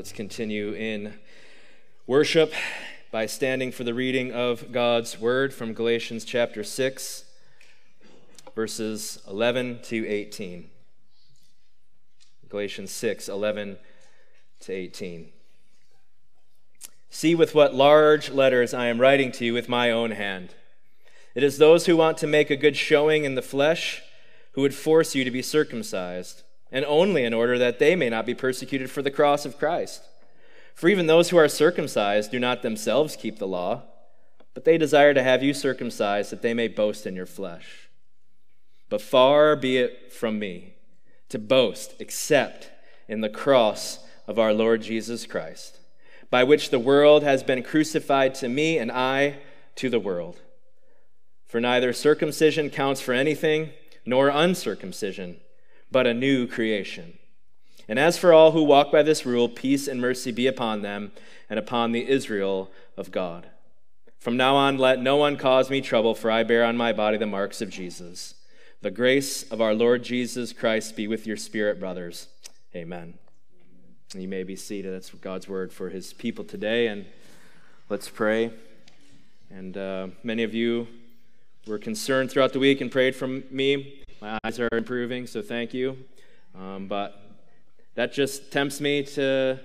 Let's continue in worship by standing for the reading of God's word from Galatians chapter 6, verses 11 to 18. Galatians 6, 11 to 18. See with what large letters I am writing to you with my own hand. It is those who want to make a good showing in the flesh who would force you to be circumcised and only in order that they may not be persecuted for the cross of Christ. For even those who are circumcised do not themselves keep the law, but they desire to have you circumcised that they may boast in your flesh. But far be it from me to boast except in the cross of our Lord Jesus Christ, by which the world has been crucified to me and I to the world. For neither circumcision counts for anything, nor uncircumcision but a new creation. And as for all who walk by this rule, peace and mercy be upon them and upon the Israel of God. From now on, let no one cause me trouble, for I bear on my body the marks of Jesus. The grace of our Lord Jesus Christ be with your spirit, brothers. Amen. You may be seated. That's God's word for his people today. And let's pray. And uh, many of you were concerned throughout the week and prayed for me. My eyes are improving, so thank you. Um, but that just tempts me to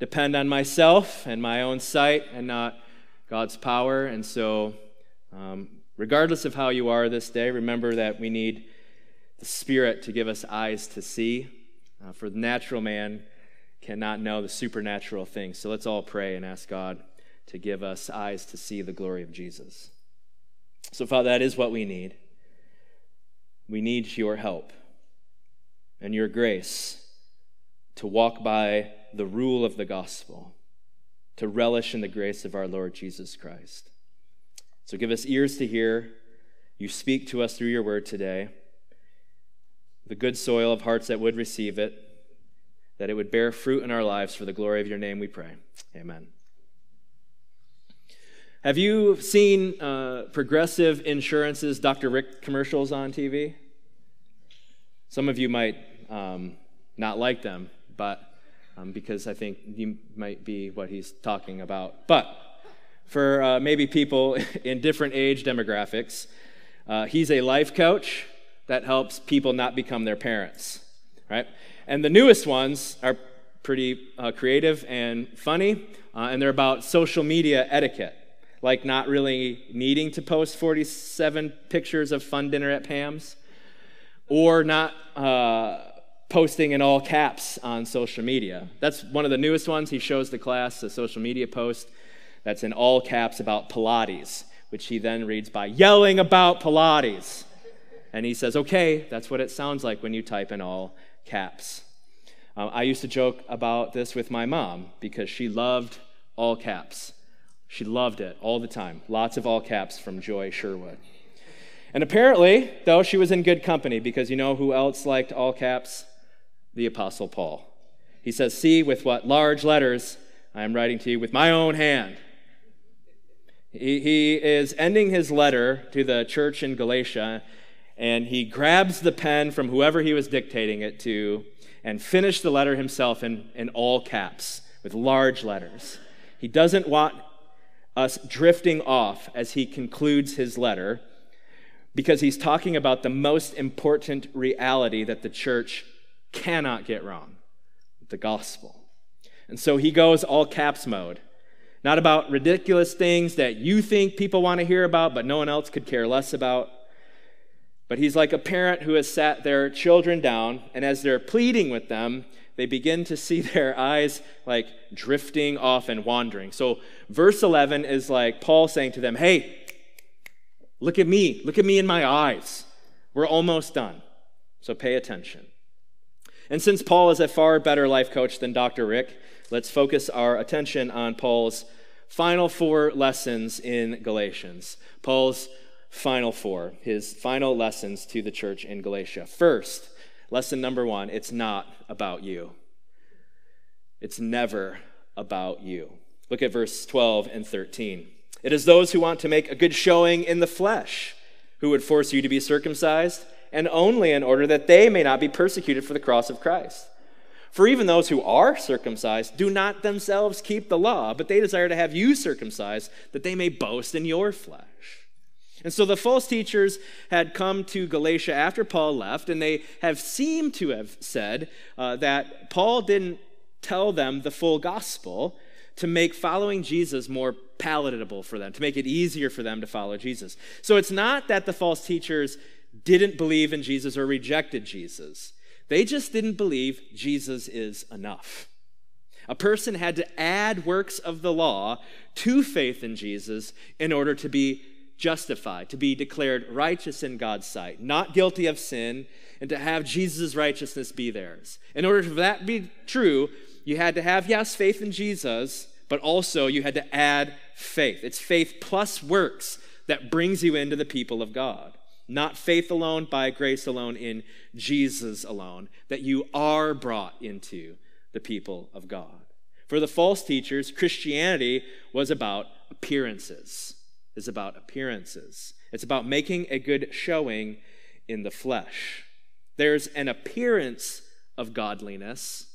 depend on myself and my own sight and not God's power. And so, um, regardless of how you are this day, remember that we need the Spirit to give us eyes to see. Uh, for the natural man cannot know the supernatural things. So let's all pray and ask God to give us eyes to see the glory of Jesus. So, Father, that is what we need. We need your help and your grace to walk by the rule of the gospel, to relish in the grace of our Lord Jesus Christ. So give us ears to hear. You speak to us through your word today. The good soil of hearts that would receive it, that it would bear fruit in our lives for the glory of your name, we pray. Amen. Have you seen uh, Progressive Insurance's Dr. Rick commercials on TV? Some of you might um, not like them, but um, because I think you might be what he's talking about. But for uh, maybe people in different age demographics, uh, he's a life coach that helps people not become their parents, right? And the newest ones are pretty uh, creative and funny, uh, and they're about social media etiquette like not really needing to post 47 pictures of fun dinner at Pam's, or not uh, posting in all caps on social media. That's one of the newest ones. He shows the class a social media post that's in all caps about Pilates, which he then reads by yelling about Pilates. And he says, okay, that's what it sounds like when you type in all caps. Um, I used to joke about this with my mom because she loved all caps. She loved it all the time. Lots of all caps from Joy Sherwood. And apparently, though, she was in good company because you know who else liked all caps? The Apostle Paul. He says, See with what large letters I am writing to you with my own hand. He, he is ending his letter to the church in Galatia, and he grabs the pen from whoever he was dictating it to and finished the letter himself in, in all caps with large letters. He doesn't want us drifting off as he concludes his letter because he's talking about the most important reality that the church cannot get wrong the gospel. And so he goes all caps mode. Not about ridiculous things that you think people want to hear about, but no one else could care less about. But he's like a parent who has sat their children down, and as they're pleading with them, they begin to see their eyes like drifting off and wandering. So, verse 11 is like Paul saying to them, Hey, look at me. Look at me in my eyes. We're almost done. So, pay attention. And since Paul is a far better life coach than Dr. Rick, let's focus our attention on Paul's final four lessons in Galatians. Paul's final four, his final lessons to the church in Galatia. First, Lesson number one it's not about you. It's never about you. Look at verse 12 and 13. It is those who want to make a good showing in the flesh who would force you to be circumcised, and only in order that they may not be persecuted for the cross of Christ. For even those who are circumcised do not themselves keep the law, but they desire to have you circumcised, that they may boast in your flesh. And so the false teachers had come to Galatia after Paul left, and they have seemed to have said uh, that Paul didn't tell them the full gospel to make following Jesus more palatable for them, to make it easier for them to follow Jesus. So it's not that the false teachers didn't believe in Jesus or rejected Jesus. They just didn't believe Jesus is enough. A person had to add works of the law to faith in Jesus in order to be justified, to be declared righteous in God's sight, not guilty of sin, and to have Jesus' righteousness be theirs. In order for that to be true, you had to have, yes, faith in Jesus, but also you had to add faith. It's faith plus works that brings you into the people of God not faith alone, by grace alone, in Jesus alone, that you are brought into the people of God. For the false teachers, Christianity was about appearances. Is about appearances. It's about making a good showing in the flesh. There's an appearance of godliness,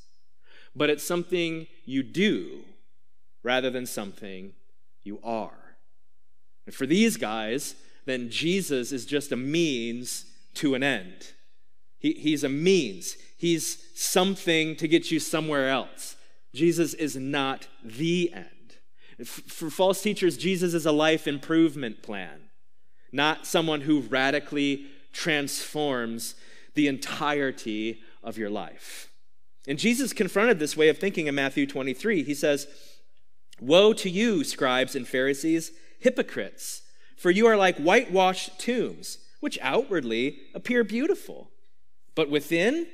but it's something you do rather than something you are. And for these guys, then Jesus is just a means to an end. He, he's a means, he's something to get you somewhere else. Jesus is not the end. For false teachers, Jesus is a life improvement plan, not someone who radically transforms the entirety of your life. And Jesus confronted this way of thinking in Matthew 23. He says, Woe to you, scribes and Pharisees, hypocrites! For you are like whitewashed tombs, which outwardly appear beautiful, but within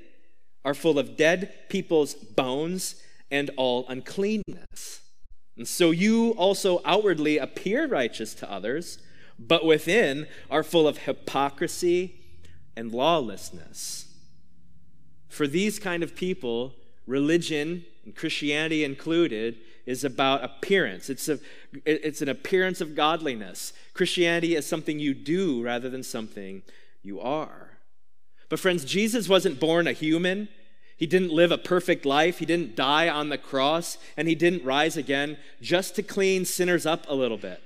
are full of dead people's bones and all uncleanness. And so you also outwardly appear righteous to others, but within are full of hypocrisy and lawlessness. For these kind of people, religion, and Christianity included, is about appearance. It's, a, it's an appearance of godliness. Christianity is something you do rather than something you are. But, friends, Jesus wasn't born a human. He didn't live a perfect life. He didn't die on the cross, and he didn't rise again just to clean sinners up a little bit,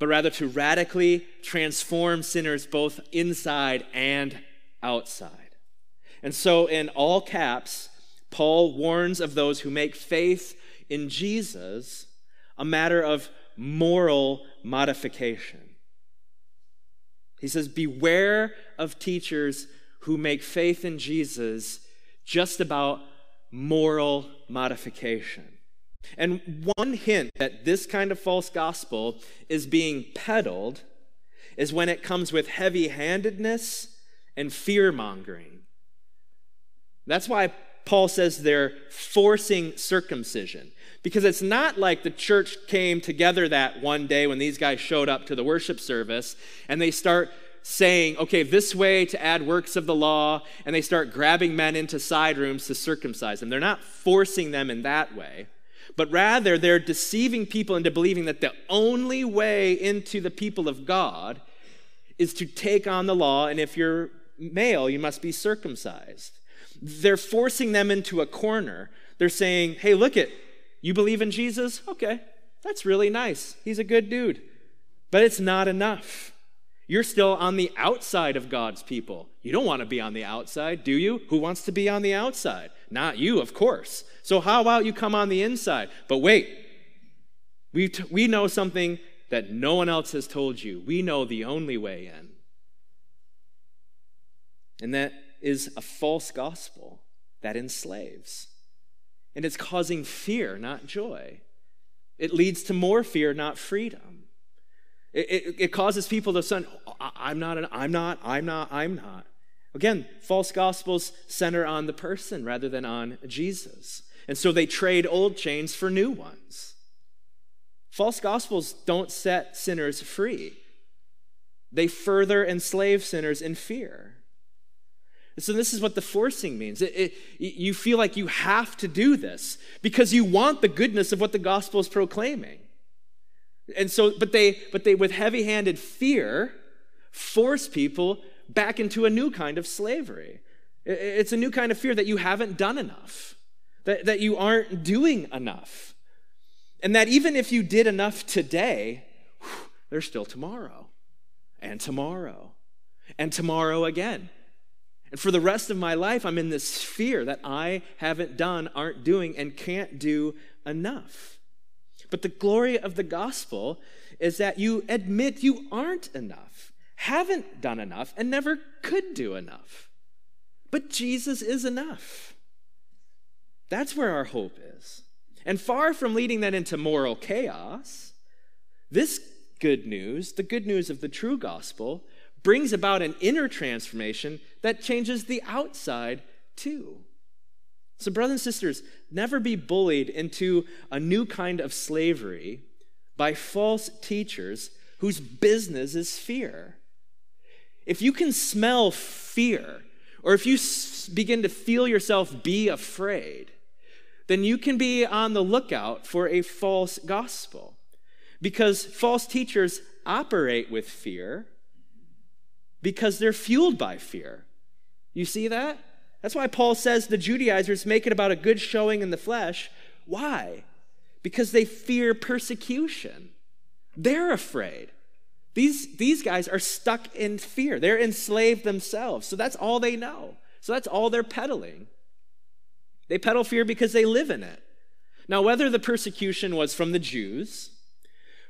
but rather to radically transform sinners both inside and outside. And so, in all caps, Paul warns of those who make faith in Jesus a matter of moral modification. He says, Beware of teachers who make faith in Jesus just about moral modification. And one hint that this kind of false gospel is being peddled is when it comes with heavy handedness and fear mongering. That's why Paul says they're forcing circumcision. Because it's not like the church came together that one day when these guys showed up to the worship service and they start saying, okay, this way to add works of the law, and they start grabbing men into side rooms to circumcise them. They're not forcing them in that way, but rather they're deceiving people into believing that the only way into the people of God is to take on the law, and if you're male, you must be circumcised. They're forcing them into a corner. They're saying, hey, look at you believe in Jesus? Okay, that's really nice. He's a good dude. But it's not enough. You're still on the outside of God's people. You don't want to be on the outside, do you? Who wants to be on the outside? Not you, of course. So, how about you come on the inside? But wait, we, t- we know something that no one else has told you. We know the only way in. And that is a false gospel that enslaves. And it's causing fear, not joy. It leads to more fear, not freedom. It, it, it causes people to say, I'm not, an, I'm not, I'm not, I'm not. Again, false gospels center on the person rather than on Jesus. And so they trade old chains for new ones. False gospels don't set sinners free, they further enslave sinners in fear. So this is what the forcing means. It, it, you feel like you have to do this because you want the goodness of what the gospel is proclaiming. And so, but they, but they, with heavy-handed fear, force people back into a new kind of slavery. It's a new kind of fear that you haven't done enough, that, that you aren't doing enough. And that even if you did enough today, whew, there's still tomorrow, and tomorrow, and tomorrow again. And for the rest of my life, I'm in this fear that I haven't done, aren't doing, and can't do enough. But the glory of the gospel is that you admit you aren't enough, haven't done enough, and never could do enough. But Jesus is enough. That's where our hope is. And far from leading that into moral chaos, this good news, the good news of the true gospel, brings about an inner transformation that changes the outside too. So, brothers and sisters, never be bullied into a new kind of slavery by false teachers whose business is fear. If you can smell fear, or if you begin to feel yourself be afraid, then you can be on the lookout for a false gospel. Because false teachers operate with fear because they're fueled by fear. You see that? That's why Paul says the Judaizers make it about a good showing in the flesh. Why? Because they fear persecution. They're afraid. These, these guys are stuck in fear. They're enslaved themselves. So that's all they know. So that's all they're peddling. They peddle fear because they live in it. Now, whether the persecution was from the Jews,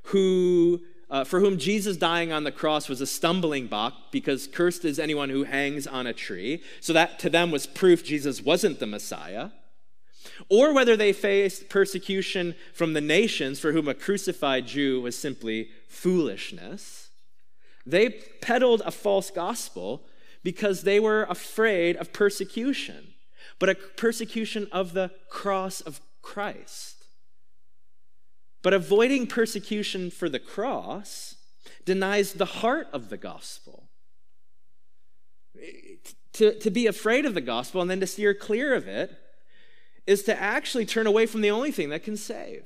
who, uh, for whom Jesus dying on the cross was a stumbling block because cursed is anyone who hangs on a tree, so that to them was proof Jesus wasn't the Messiah, or whether they faced persecution from the nations for whom a crucified Jew was simply foolishness, they peddled a false gospel because they were afraid of persecution but a persecution of the cross of Christ. But avoiding persecution for the cross denies the heart of the gospel. To, to be afraid of the gospel and then to steer clear of it is to actually turn away from the only thing that can save.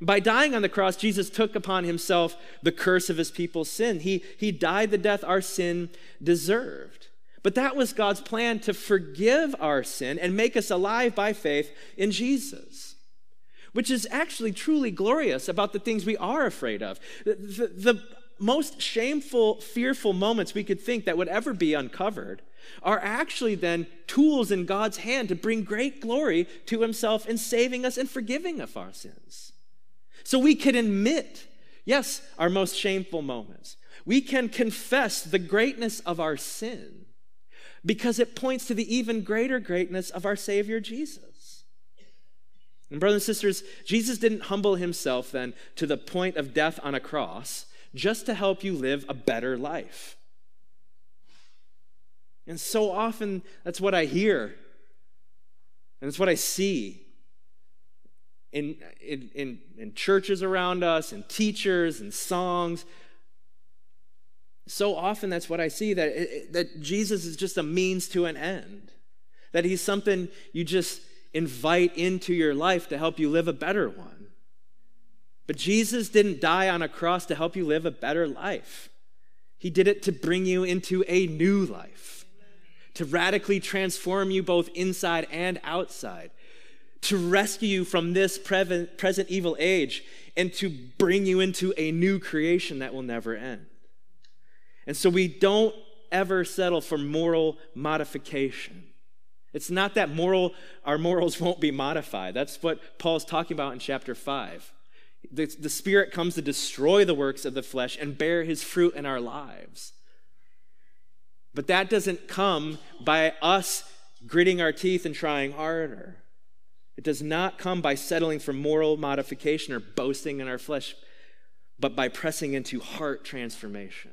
By dying on the cross, Jesus took upon himself the curse of his people's sin. He, he died the death our sin deserved. But that was God's plan to forgive our sin and make us alive by faith in Jesus, which is actually truly glorious about the things we are afraid of. The, the, the most shameful, fearful moments we could think that would ever be uncovered are actually then tools in God's hand to bring great glory to Himself in saving us and forgiving of our sins. So we can admit, yes, our most shameful moments. We can confess the greatness of our sin because it points to the even greater greatness of our Savior Jesus. And, brothers and sisters, Jesus didn't humble himself then to the point of death on a cross just to help you live a better life. And so often, that's what I hear, and it's what I see. In, in, in, in churches around us, and teachers, and songs, so often that's what I see that, that Jesus is just a means to an end, that he's something you just invite into your life to help you live a better one. But Jesus didn't die on a cross to help you live a better life. He did it to bring you into a new life, to radically transform you both inside and outside, to rescue you from this present evil age, and to bring you into a new creation that will never end. And so we don't ever settle for moral modification. It's not that moral our morals won't be modified. That's what Paul's talking about in chapter 5. The, the Spirit comes to destroy the works of the flesh and bear his fruit in our lives. But that doesn't come by us gritting our teeth and trying harder. It does not come by settling for moral modification or boasting in our flesh, but by pressing into heart transformation.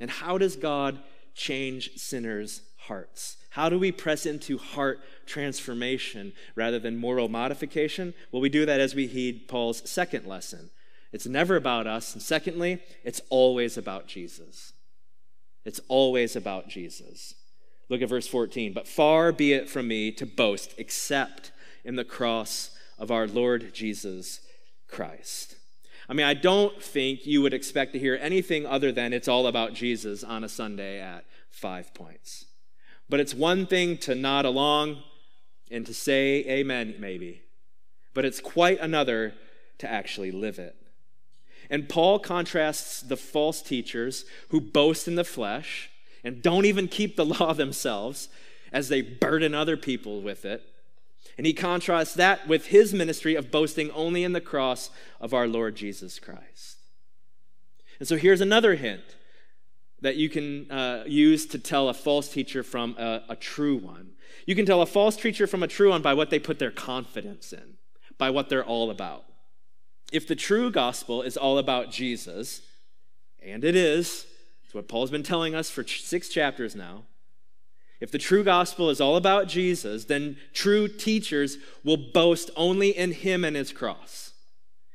And how does God change sinners' hearts? How do we press into heart transformation rather than moral modification? Well, we do that as we heed Paul's second lesson. It's never about us. And secondly, it's always about Jesus. It's always about Jesus. Look at verse 14. But far be it from me to boast except in the cross of our Lord Jesus Christ. I mean, I don't think you would expect to hear anything other than it's all about Jesus on a Sunday at five points. But it's one thing to nod along and to say amen, maybe. But it's quite another to actually live it. And Paul contrasts the false teachers who boast in the flesh and don't even keep the law themselves as they burden other people with it. And he contrasts that with his ministry of boasting only in the cross of our Lord Jesus Christ. And so here's another hint that you can uh, use to tell a false teacher from a, a true one. You can tell a false teacher from a true one by what they put their confidence in, by what they're all about. If the true gospel is all about Jesus, and it is, it's what Paul's been telling us for six chapters now. If the true gospel is all about Jesus, then true teachers will boast only in him and his cross.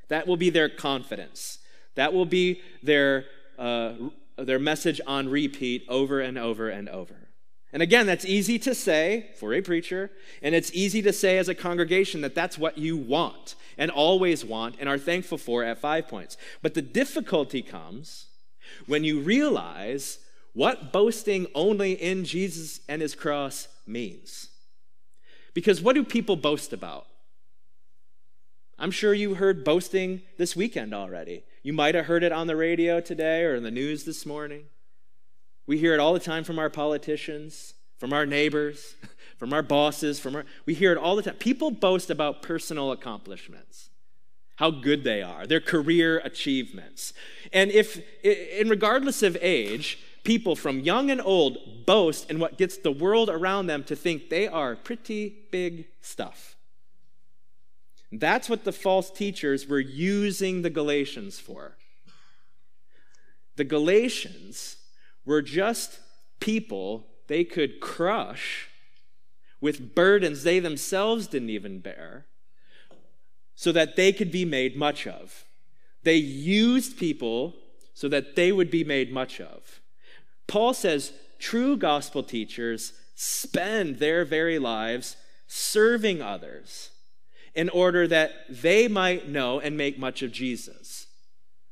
That will be their confidence. That will be their, uh, their message on repeat over and over and over. And again, that's easy to say for a preacher, and it's easy to say as a congregation that that's what you want and always want and are thankful for at Five Points. But the difficulty comes when you realize what boasting only in Jesus and his cross means. Because what do people boast about? I'm sure you heard boasting this weekend already. You might have heard it on the radio today or in the news this morning. We hear it all the time from our politicians, from our neighbors, from our bosses, from our we hear it all the time. People boast about personal accomplishments. How good they are, their career achievements. And if in regardless of age, people from young and old boast in what gets the world around them to think they are pretty big stuff. That's what the false teachers were using the Galatians for. The Galatians were just people they could crush with burdens they themselves didn't even bear so that they could be made much of. They used people so that they would be made much of. Paul says true gospel teachers spend their very lives serving others in order that they might know and make much of Jesus,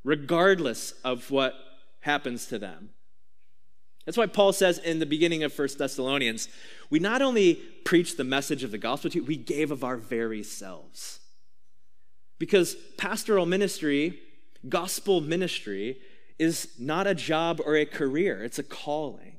regardless of what happens to them. That's why Paul says in the beginning of 1 Thessalonians, we not only preach the message of the gospel to you, we gave of our very selves. Because pastoral ministry, gospel ministry, is not a job or a career, it's a calling.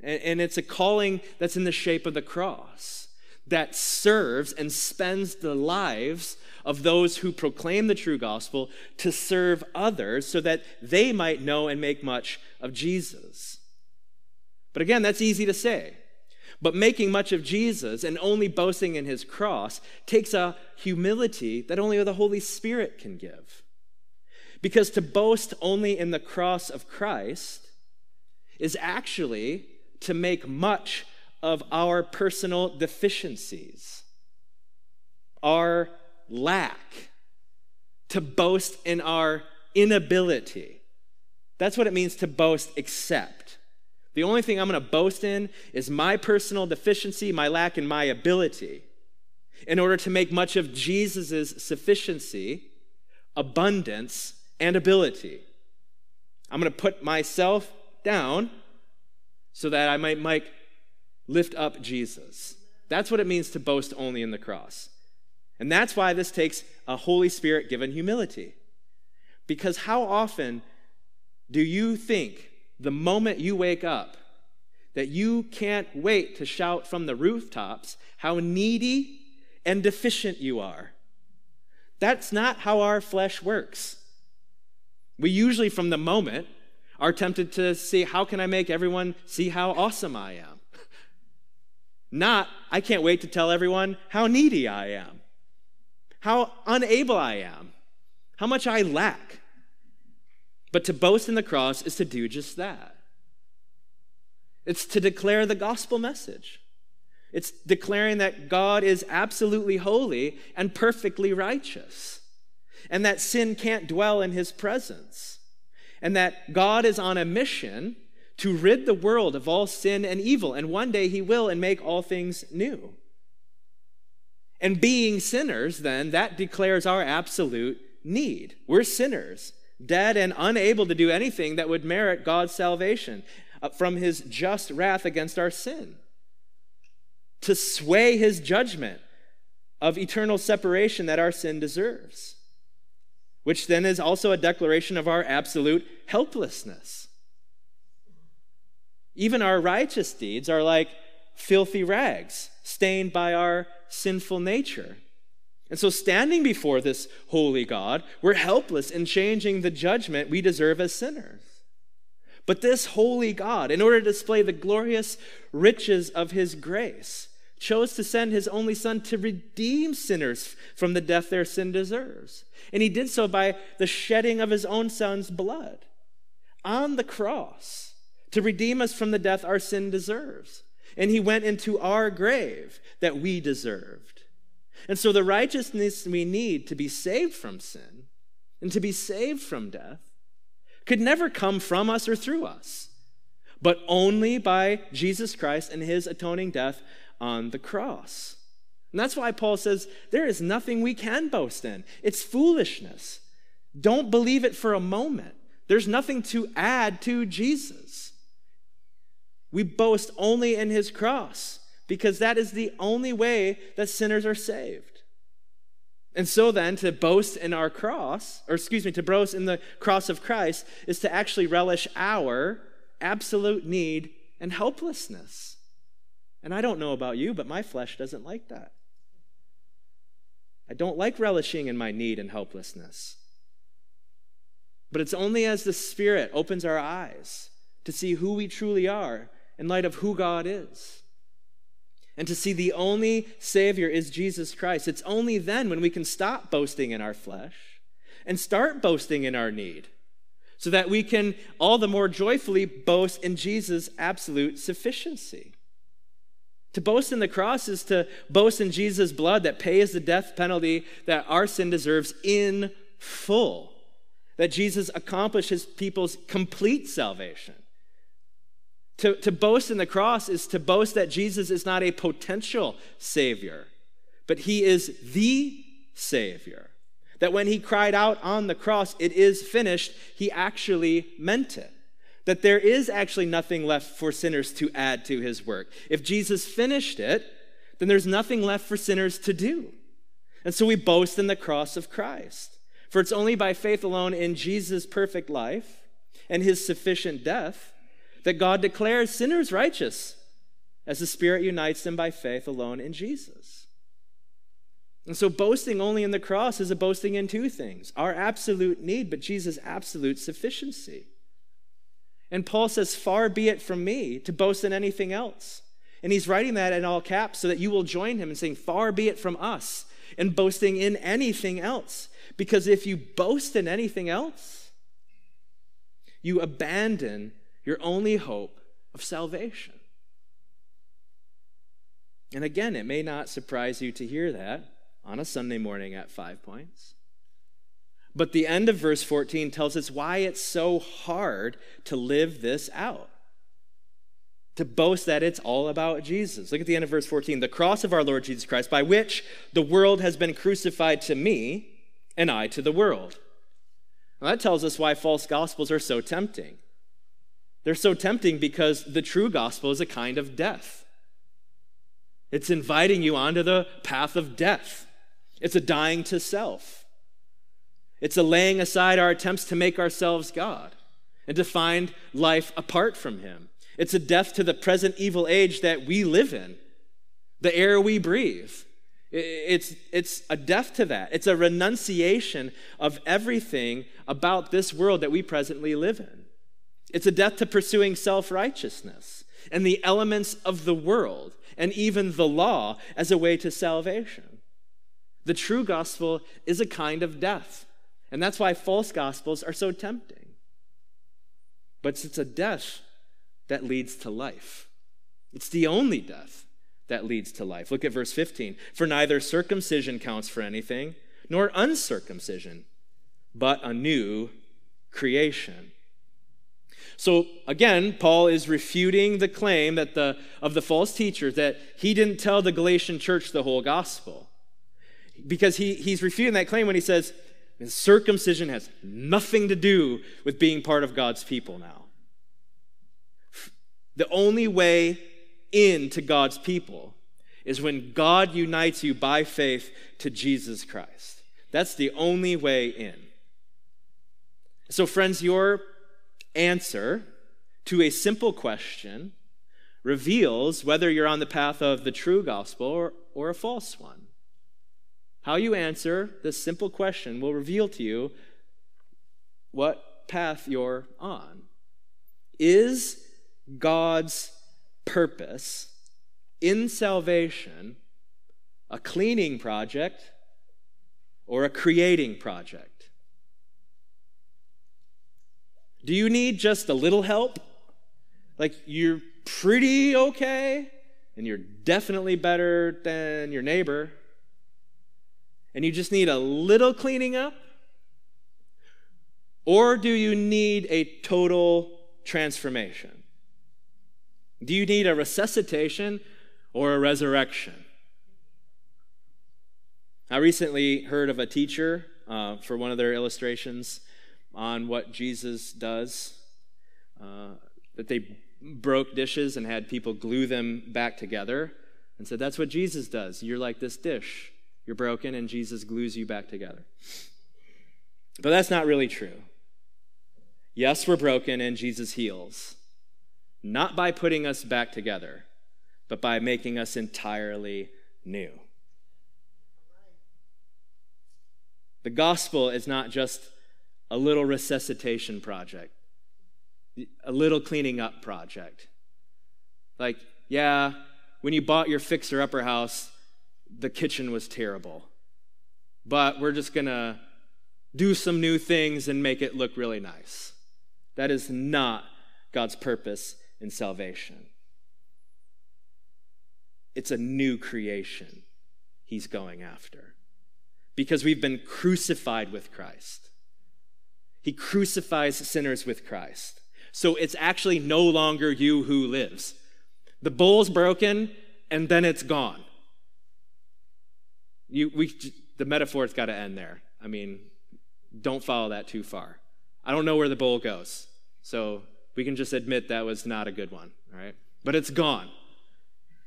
And, it's a calling that's in the shape of the cross that serves and spends the lives of those who proclaim the true gospel to serve others so that they might know and make much of Jesus. But again, that's easy to say. But making much of Jesus and only boasting in his cross takes a humility that only the Holy Spirit can give. Because to boast only in the cross of Christ is actually to make much of our personal deficiencies, our lack, to boast in our inability. That's what it means to boast, except. The only thing I'm going to boast in is my personal deficiency, my lack in my ability, in order to make much of Jesus' sufficiency, abundance, and ability. I'm going to put myself down so that I might, might lift up Jesus. That's what it means to boast only in the cross. And that's why this takes a Holy Spirit given humility. Because how often do you think the moment you wake up that you can't wait to shout from the rooftops how needy and deficient you are? That's not how our flesh works. We usually, from the moment, are tempted to see how can I make everyone see how awesome I am? Not, I can't wait to tell everyone how needy I am, how unable I am, how much I lack. But to boast in the cross is to do just that. It's to declare the gospel message. It's declaring that God is absolutely holy and perfectly righteous, and that sin can't dwell in his presence, and that God is on a mission to rid the world of all sin and evil, and one day he will and make all things new. And being sinners, then, that declares our absolute need. We're sinners, dead and unable to do anything that would merit God's salvation. uh, from his just wrath against our sin, to sway his judgment of eternal separation that our sin deserves, which then is also a declaration of our absolute helplessness. Even our righteous deeds are like filthy rags, stained by our sinful nature. And so, standing before this holy God, we're helpless in changing the judgment we deserve as sinners. But this holy God, in order to display the glorious riches of his grace, chose to send his only son to redeem sinners from the death their sin deserves. And he did so by the shedding of his own son's blood on the cross to redeem us from the death our sin deserves. And he went into our grave that we deserved. And so the righteousness we need to be saved from sin and to be saved from death could never come from us or through us, but only by Jesus Christ and his atoning death on the cross. And that's why Paul says there is nothing we can boast in. It's foolishness. Don't believe it for a moment. There's nothing to add to Jesus. We boast only in his cross because that is the only way that sinners are saved. And so then, to boast in our cross, or excuse me, to boast in the cross of Christ, is to actually relish our absolute need and helplessness. And I don't know about you, but my flesh doesn't like that. I don't like relishing in my need and helplessness. But it's only as the Spirit opens our eyes to see who we truly are in light of who God is and to see the only Savior is Jesus Christ. It's only then when we can stop boasting in our flesh and start boasting in our need so that we can all the more joyfully boast in Jesus' absolute sufficiency. To boast in the cross is to boast in Jesus' blood that pays the death penalty that our sin deserves in full. That Jesus accomplishes people's complete salvation. To, to boast in the cross is to boast that Jesus is not a potential Savior, but He is the Savior. That when He cried out on the cross, it is finished, He actually meant it. That there is actually nothing left for sinners to add to His work. If Jesus finished it, then there's nothing left for sinners to do. And so we boast in the cross of Christ. For it's only by faith alone in Jesus' perfect life and his sufficient death that God declares sinners righteous as the Spirit unites them by faith alone in Jesus. And so, boasting only in the cross is a boasting in two things our absolute need, but Jesus' absolute sufficiency. And Paul says, Far be it from me to boast in anything else. And he's writing that in all caps so that you will join him in saying, Far be it from us in boasting in anything else. Because if you boast in anything else, you abandon your only hope of salvation. And again, it may not surprise you to hear that on a Sunday morning at five points. But the end of verse 14 tells us why it's so hard to live this out. To boast that it's all about Jesus. Look at the end of verse 14. The cross of our Lord Jesus Christ, by which the world has been crucified to me, and I to the world. Now that tells us why false gospels are so tempting. They're so tempting because the true gospel is a kind of death. It's inviting you onto the path of death. It's a dying to self. It's a laying aside our attempts to make ourselves God and to find life apart from Him. It's a death to the present evil age that we live in, the air we breathe. It's, it's a death to that. It's a renunciation of everything about this world that we presently live in. It's a death to pursuing self righteousness and the elements of the world and even the law as a way to salvation. The true gospel is a kind of death, and that's why false gospels are so tempting. But it's a death that leads to life. It's the only death that leads to life. Look at verse 15. For neither circumcision counts for anything, nor uncircumcision, but a new creation. So again, Paul is refuting the claim that the, of the false teachers that he didn't tell the Galatian church the whole gospel. Because he, he's refuting that claim when he says, circumcision has nothing to do with being part of God's people now. The only way into God's people is when God unites you by faith to Jesus Christ. That's the only way in. So, friends, your answer to a simple question reveals whether you're on the path of the true gospel or, or a false one. How you answer this simple question will reveal to you what path you're on. Is God's purpose in salvation a cleaning project or a creating project? Do you need just a little help? Like you're pretty okay and you're definitely better than your neighbor, and you just need a little cleaning up? Or do you need a total transformation? Do you need a resuscitation or a resurrection? I recently heard of a teacher uh, for one of their illustrations on what Jesus does, uh, that they broke dishes and had people glue them back together and said, That's what Jesus does. You're like this dish. You're broken, and Jesus glues you back together. But that's not really true. Yes, we're broken, and Jesus heals. Not by putting us back together, but by making us entirely new. The gospel is not just a little resuscitation project a little cleaning up project. Like, yeah, when you bought your fixer upper house, the kitchen was terrible. But we're just going to do some new things and make it look really nice. That is not God's purpose in salvation. It's a new creation he's going after because we've been crucified with Christ. He crucifies sinners with Christ. So it's actually no longer you who lives. The bowl's broken and then it's gone. You, we, the metaphor's got to end there. I mean, don't follow that too far. I don't know where the bowl goes. So we can just admit that was not a good one, all right? But it's gone.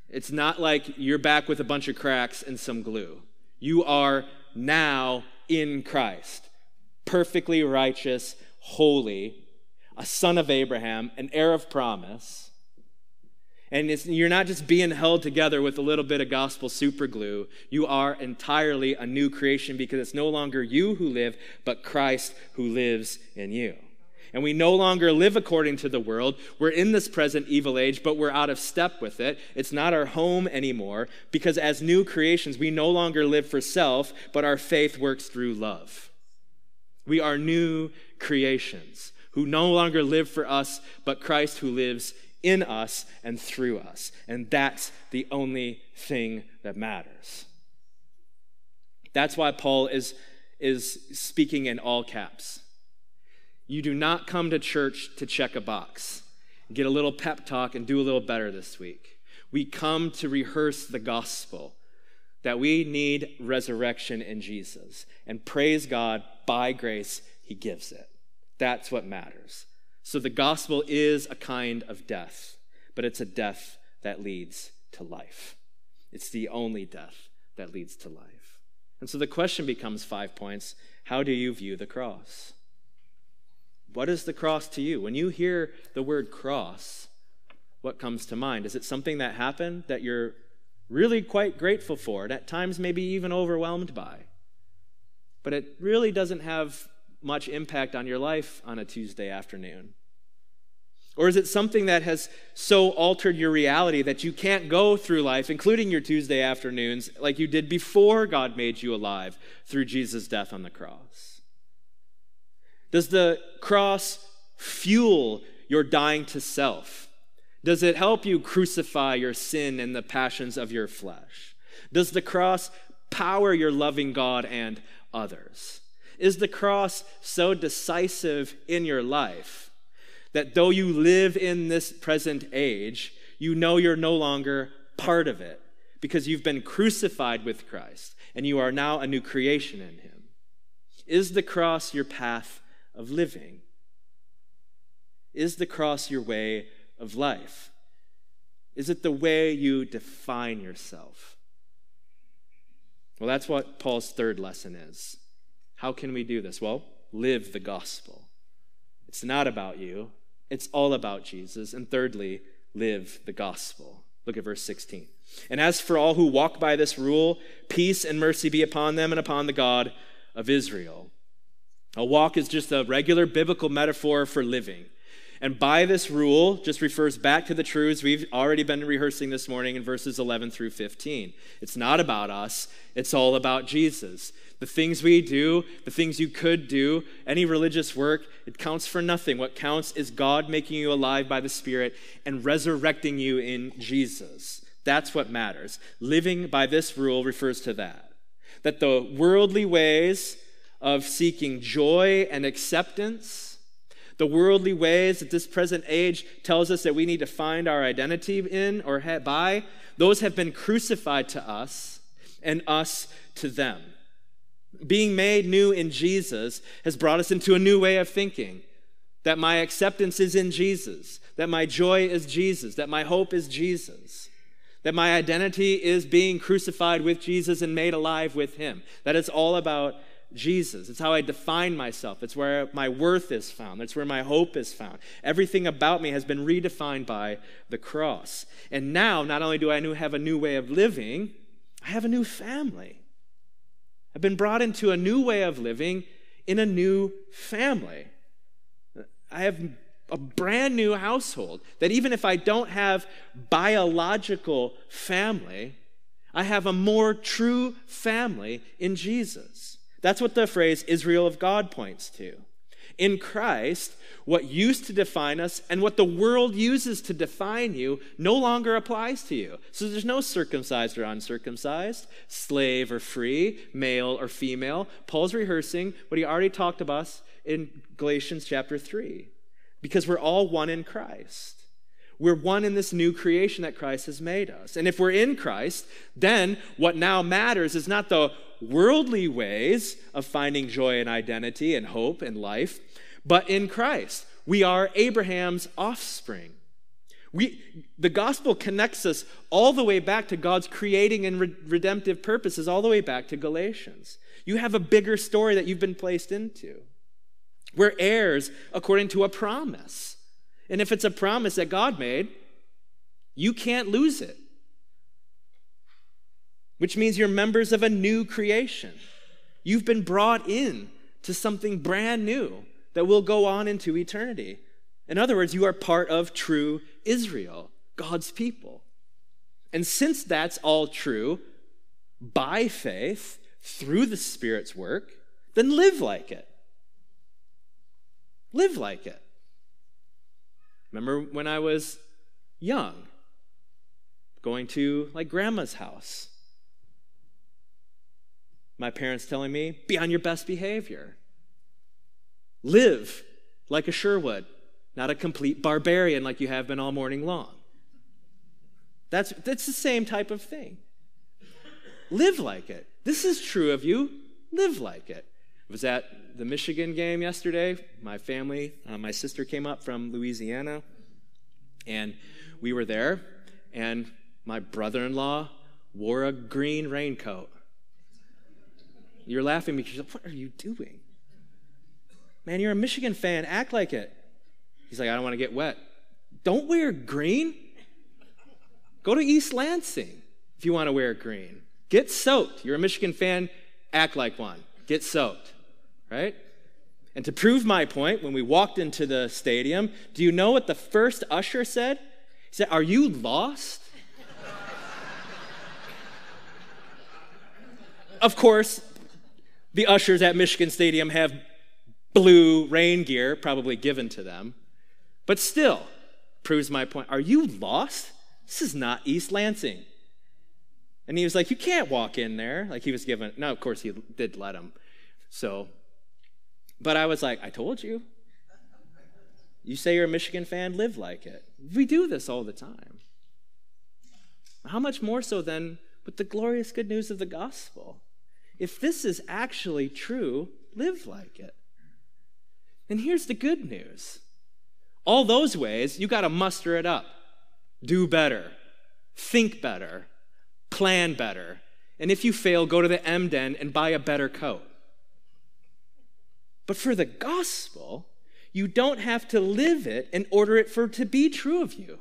It's not like you're back with a bunch of cracks and some glue. You are now in Christ, perfectly righteous, holy, a son of Abraham, an heir of promise. And you're not just being held together with a little bit of gospel superglue. You are entirely a new creation because it's no longer you who live, but Christ who lives in you. And we no longer live according to the world. We're in this present evil age, but we're out of step with it. It's not our home anymore because as new creations, we no longer live for self, but our faith works through love. We are new creations who no longer live for us, but Christ who lives in us and through us. And that's the only thing that matters. That's why Paul is, is speaking in all caps. You do not come to church to check a box, get a little pep talk, and do a little better this week. We come to rehearse the gospel that we need resurrection in Jesus. And praise God, by grace, He gives it. That's what matters. So the gospel is a kind of death, but it's a death that leads to life. It's the only death that leads to life. And so the question becomes five points How do you view the cross? What is the cross to you? When you hear the word cross, what comes to mind? Is it something that happened that you're really quite grateful for, and at times maybe even overwhelmed by? But it really doesn't have much impact on your life on a Tuesday afternoon? Or is it something that has so altered your reality that you can't go through life, including your Tuesday afternoons, like you did before God made you alive through Jesus' death on the cross? Does the cross fuel your dying to self? Does it help you crucify your sin and the passions of your flesh? Does the cross power your loving God and others? Is the cross so decisive in your life that though you live in this present age, you know you're no longer part of it because you've been crucified with Christ and you are now a new creation in Him? Is the cross your path of living? Is the cross your way of life? Is it the way you define yourself? Well, that's what Paul's third lesson is. How can we do this? Well, live the gospel. It's not about you, it's all about Jesus. And thirdly, live the gospel. Look at verse 16. And as for all who walk by this rule, peace and mercy be upon them and upon the God of Israel. A walk is just a regular biblical metaphor for living. And by this rule just refers back to the truths we've already been rehearsing this morning in verses 11 through 15. It's not about us, it's all about Jesus. The things we do, the things you could do, any religious work, it counts for nothing. What counts is God making you alive by the Spirit and resurrecting you in Jesus. That's what matters. Living by this rule refers to that. That the worldly ways of seeking joy and acceptance, the worldly ways that this present age tells us that we need to find our identity in or by, those have been crucified to us and us to them. Being made new in Jesus has brought us into a new way of thinking that my acceptance is in Jesus, that my joy is Jesus, that my hope is Jesus, that my identity is being crucified with Jesus and made alive with Him. That it's all about Jesus. It's how I define myself. It's where my worth is found. It's where my hope is found. Everything about me has been redefined by the cross. And now, not only do I have a new way of living, I have a new family. I've been brought into a new way of living in a new family. I have a brand new household that even if I don't have biological family, I have a more true family in Jesus. That's what the phrase Israel of God points to. In Christ, what used to define us and what the world uses to define you no longer applies to you. So there's no circumcised or uncircumcised, slave or free, male or female. Paul's rehearsing what he already talked about in Galatians chapter 3 because we're all one in Christ. We're one in this new creation that Christ has made us. And if we're in Christ, then what now matters is not the worldly ways of finding joy and identity and hope and life, but in Christ. We are Abraham's offspring. We, the gospel connects us all the way back to God's creating and re- redemptive purposes, all the way back to Galatians. You have a bigger story that you've been placed into. We're heirs according to a promise. And if it's a promise that God made, you can't lose it, which means you're members of a new creation. You've been brought in to something brand new that will go on into eternity. In other words, you are part of true Israel, God's people. And since that's all true, by faith, through the Spirit's work, then live like it. Live like it. Remember when I was young, going to like grandma's house? My parents telling me, be on your best behavior. Live like a Sherwood, not a complete barbarian like you have been all morning long. That's, that's the same type of thing. Live like it. This is true of you. Live like it. Was at the Michigan game yesterday. My family, uh, my sister came up from Louisiana, and we were there, and my brother in law wore a green raincoat. You're laughing because you're like, what are you doing? Man, you're a Michigan fan. Act like it. He's like, I don't want to get wet. Don't wear green. Go to East Lansing if you want to wear green. Get soaked. You're a Michigan fan. Act like one. Get soaked. Right? And to prove my point, when we walked into the stadium, do you know what the first usher said? He said, Are you lost? of course, the ushers at Michigan Stadium have blue rain gear, probably given to them. But still, proves my point. Are you lost? This is not East Lansing. And he was like, You can't walk in there. Like he was given, no, of course he did let him. So, but I was like, I told you. You say you're a Michigan fan, live like it. We do this all the time. How much more so then with the glorious good news of the gospel? If this is actually true, live like it. And here's the good news all those ways, you got to muster it up. Do better. think better, plan better, and if you fail, go to the M Den and buy a better coat. But for the gospel, you don't have to live it in order for it to be true of you.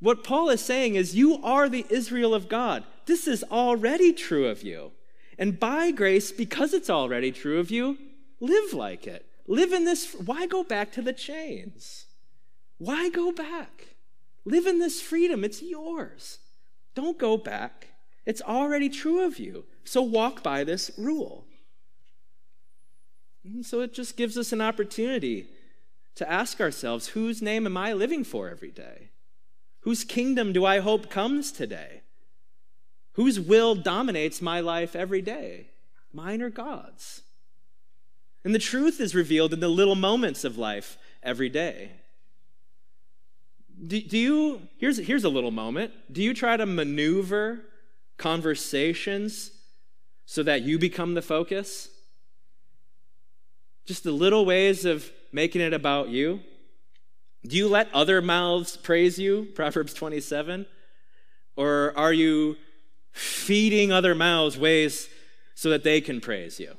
What Paul is saying is you are the Israel of God. This is already true of you. And by grace, because it's already true of you, live like it. Live in this. Why go back to the chains? Why go back? Live in this freedom. It's yours. Don't go back. It's already true of you. So walk by this rule. And so it just gives us an opportunity to ask ourselves whose name am I living for every day? Whose kingdom do I hope comes today? Whose will dominates my life every day? Mine or God's? And the truth is revealed in the little moments of life every day. Do, do, you, here's, here's a little moment. Do you try to maneuver conversations so that you become the focus? Just the little ways of making it about you? Do you let other mouths praise you? Proverbs 27. Or are you feeding other mouths ways so that they can praise you?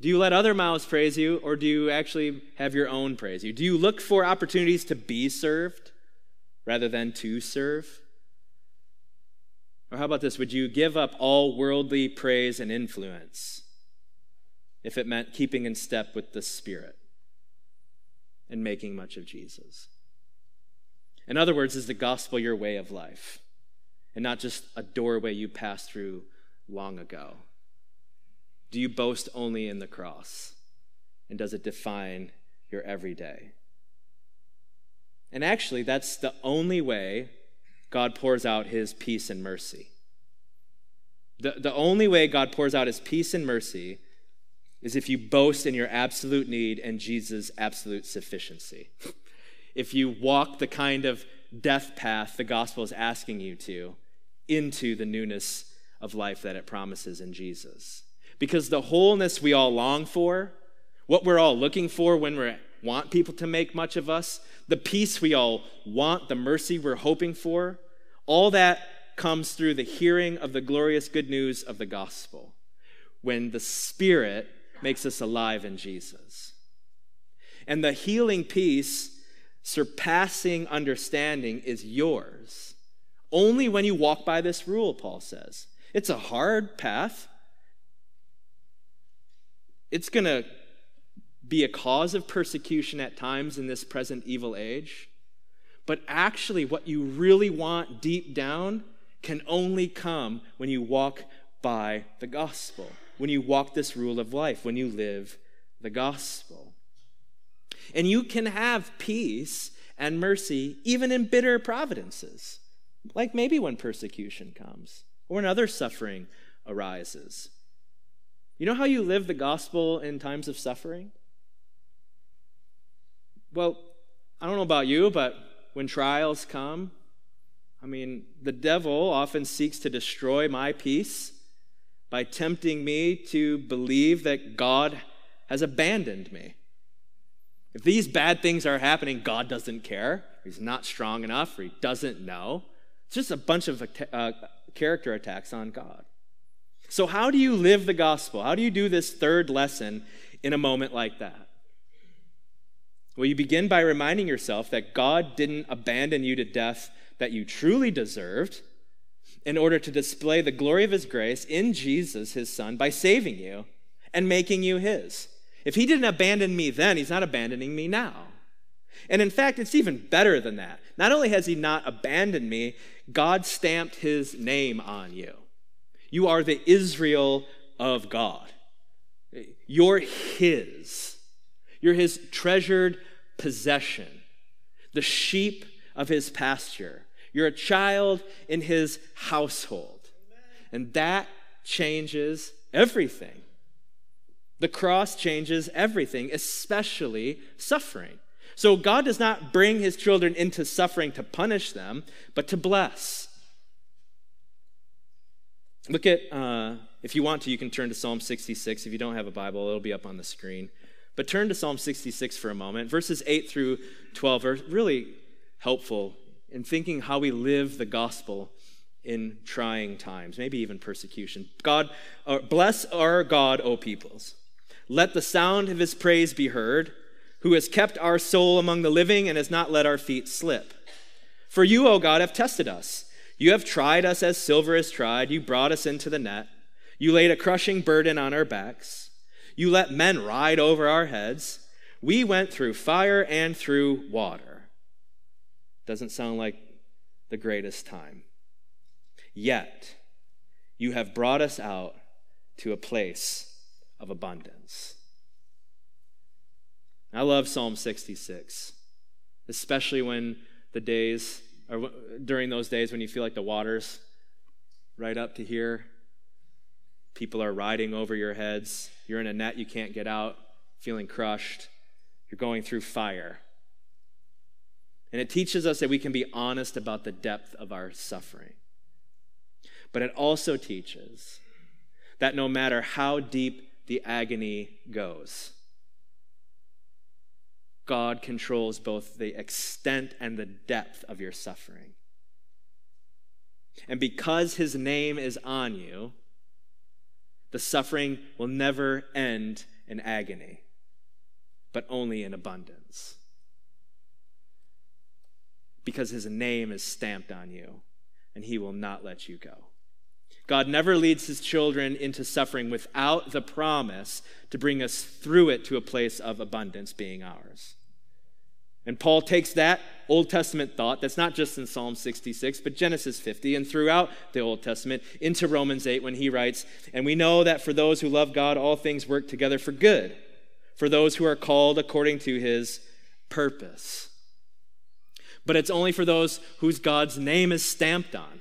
Do you let other mouths praise you, or do you actually have your own praise you? Do you look for opportunities to be served rather than to serve? Or how about this? Would you give up all worldly praise and influence if it meant keeping in step with the Spirit and making much of Jesus? In other words, is the gospel your way of life and not just a doorway you passed through long ago? Do you boast only in the cross? And does it define your everyday? And actually, that's the only way God pours out his peace and mercy. The, the only way God pours out his peace and mercy is if you boast in your absolute need and Jesus' absolute sufficiency. if you walk the kind of death path the gospel is asking you to into the newness of life that it promises in Jesus. Because the wholeness we all long for, what we're all looking for when we want people to make much of us, the peace we all want, the mercy we're hoping for, all that comes through the hearing of the glorious good news of the gospel when the Spirit makes us alive in Jesus. And the healing peace, surpassing understanding, is yours. Only when you walk by this rule, Paul says. It's a hard path. It's going to be a cause of persecution at times in this present evil age. But actually, what you really want deep down can only come when you walk by the gospel when you walk this rule of life, when you live the gospel. And you can have peace and mercy even in bitter providences, like maybe when persecution comes or when other suffering arises. You know how you live the gospel in times of suffering? Well, I don't know about you, but when trials come, I mean, the devil often seeks to destroy my peace by tempting me to believe that God has abandoned me. If these bad things are happening, God doesn't care, he's not strong enough, or he doesn't know. It's just a bunch of uh, character attacks on God. So, how do you live the gospel? How do you do this third lesson in a moment like that? Well, you begin by reminding yourself that God didn't abandon you to death that you truly deserved in order to display the glory of his grace in Jesus, his son, by saving you and making you his. If he didn't abandon me then, he's not abandoning me now. And in fact, it's even better than that. Not only has he not abandoned me, God stamped his name on you. You are the Israel of God. You're his. You're his treasured possession, the sheep of his pasture. You're a child in his household. And that changes everything. The cross changes everything, especially suffering. So God does not bring his children into suffering to punish them, but to bless. Look at, uh, if you want to, you can turn to Psalm 66. If you don't have a Bible, it'll be up on the screen. But turn to Psalm 66 for a moment. Verses 8 through 12 are really helpful in thinking how we live the gospel in trying times, maybe even persecution. God, uh, bless our God, O peoples. Let the sound of his praise be heard, who has kept our soul among the living and has not let our feet slip. For you, O God, have tested us. You have tried us as silver is tried. You brought us into the net. You laid a crushing burden on our backs. You let men ride over our heads. We went through fire and through water. Doesn't sound like the greatest time. Yet, you have brought us out to a place of abundance. I love Psalm 66, especially when the days, or during those days when you feel like the water's right up to here. People are riding over your heads. You're in a net you can't get out, feeling crushed. You're going through fire. And it teaches us that we can be honest about the depth of our suffering. But it also teaches that no matter how deep the agony goes, God controls both the extent and the depth of your suffering. And because his name is on you, the suffering will never end in agony, but only in abundance. Because his name is stamped on you, and he will not let you go. God never leads his children into suffering without the promise to bring us through it to a place of abundance being ours. And Paul takes that Old Testament thought, that's not just in Psalm 66, but Genesis 50 and throughout the Old Testament, into Romans 8 when he writes, And we know that for those who love God, all things work together for good, for those who are called according to his purpose. But it's only for those whose God's name is stamped on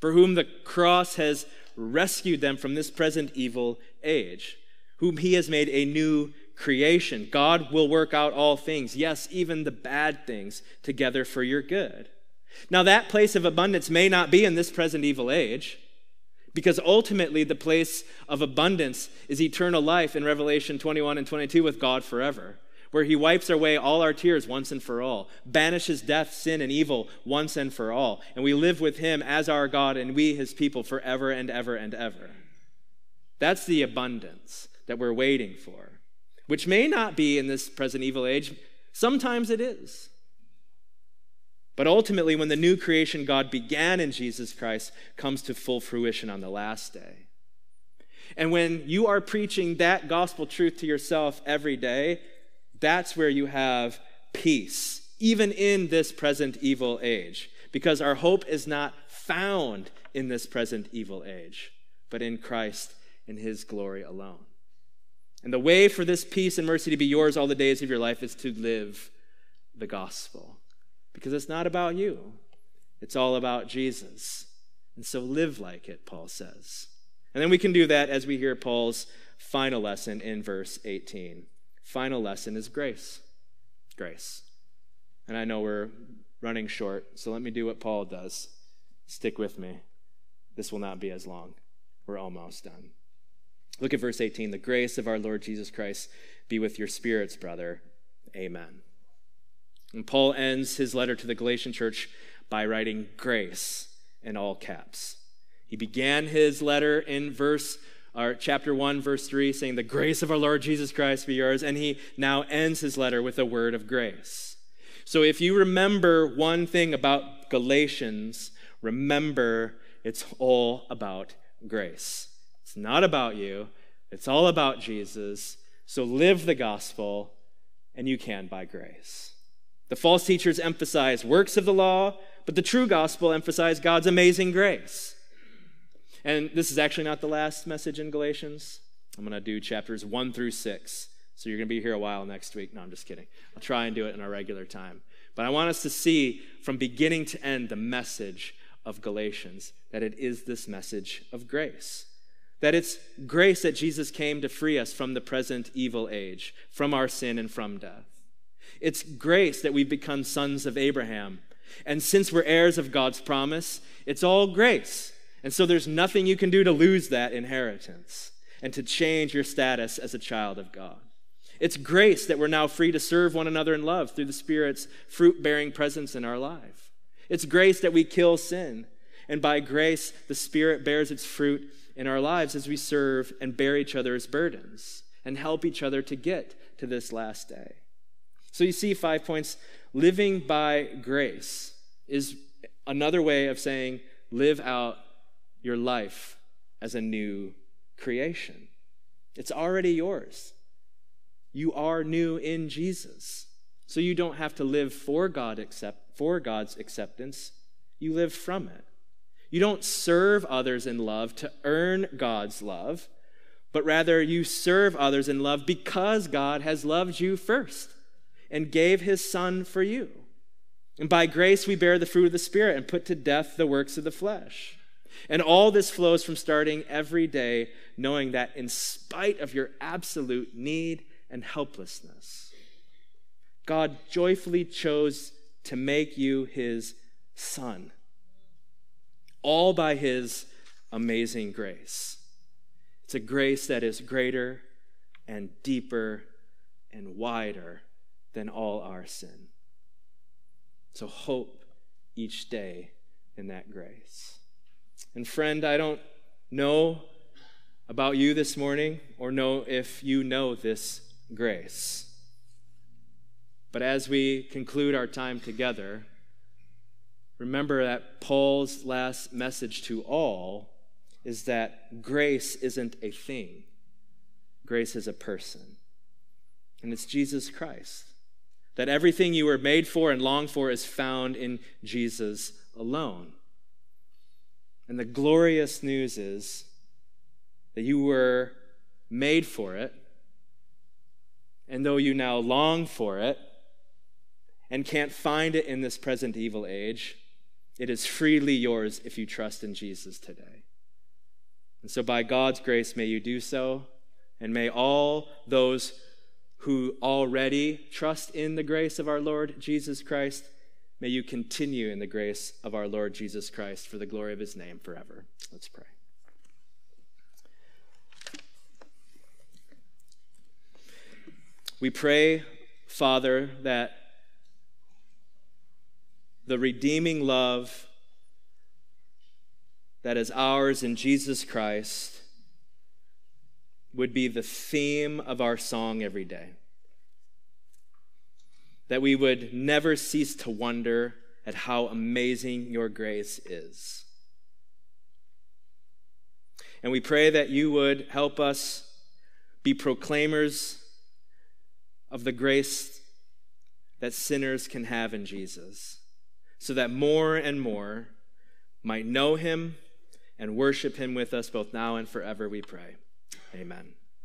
for whom the cross has rescued them from this present evil age, whom he has made a new creation. God will work out all things, yes, even the bad things, together for your good. Now, that place of abundance may not be in this present evil age, because ultimately the place of abundance is eternal life in Revelation 21 and 22 with God forever where he wipes away all our tears once and for all, banishes death, sin, and evil once and for all, and we live with him as our God and we his people forever and ever and ever. That's the abundance that we're waiting for, which may not be in this present evil age. Sometimes it is. But ultimately, when the new creation God began in Jesus Christ comes to full fruition on the last day. And when you are preaching that gospel truth to yourself every day, that's where you have peace, even in this present evil age, because our hope is not found in this present evil age, but in Christ in his glory alone. And the way for this peace and mercy to be yours all the days of your life is to live the gospel, because it's not about you, it's all about Jesus. And so live like it, Paul says. And then we can do that as we hear Paul's final lesson in verse 18 final lesson is grace. Grace. And I know we're running short, so let me do what Paul does. Stick with me. This will not be as long. We're almost done. Look at verse 18. The grace of our Lord Jesus Christ be with your spirits, brother. Amen. And Paul ends his letter to the Galatian church by writing grace in all caps. He began his letter in verse our chapter 1, verse 3, saying, The grace of our Lord Jesus Christ be yours. And he now ends his letter with a word of grace. So if you remember one thing about Galatians, remember it's all about grace. It's not about you, it's all about Jesus. So live the gospel, and you can by grace. The false teachers emphasize works of the law, but the true gospel emphasizes God's amazing grace. And this is actually not the last message in Galatians. I'm going to do chapters 1 through 6. So you're going to be here a while next week. No, I'm just kidding. I'll try and do it in our regular time. But I want us to see from beginning to end the message of Galatians that it is this message of grace. That it's grace that Jesus came to free us from the present evil age, from our sin and from death. It's grace that we've become sons of Abraham. And since we're heirs of God's promise, it's all grace. And so there's nothing you can do to lose that inheritance and to change your status as a child of God. It's grace that we're now free to serve one another in love through the Spirit's fruit bearing presence in our life. It's grace that we kill sin. And by grace, the Spirit bears its fruit in our lives as we serve and bear each other's burdens and help each other to get to this last day. So you see, five points. Living by grace is another way of saying live out your life as a new creation. It's already yours. You are new in Jesus. So you don't have to live for God accept, for God's acceptance. You live from it. You don't serve others in love to earn God's love, but rather you serve others in love because God has loved you first and gave his son for you. And by grace we bear the fruit of the Spirit and put to death the works of the flesh. And all this flows from starting every day knowing that in spite of your absolute need and helplessness, God joyfully chose to make you his son, all by his amazing grace. It's a grace that is greater and deeper and wider than all our sin. So hope each day in that grace. And friend, I don't know about you this morning or know if you know this grace. But as we conclude our time together, remember that Paul's last message to all is that grace isn't a thing, grace is a person. And it's Jesus Christ. That everything you were made for and long for is found in Jesus alone. And the glorious news is that you were made for it, and though you now long for it and can't find it in this present evil age, it is freely yours if you trust in Jesus today. And so, by God's grace, may you do so, and may all those who already trust in the grace of our Lord Jesus Christ, may you continue in the grace of our Lord Jesus Christ for the glory of his name forever. Let's pray. We pray, Father, that the redeeming love that is ours in Jesus Christ would be the theme of our song every day. That we would never cease to wonder at how amazing your grace is. And we pray that you would help us be proclaimers of the grace that sinners can have in Jesus, so that more and more might know him and worship him with us both now and forever, we pray. Amen.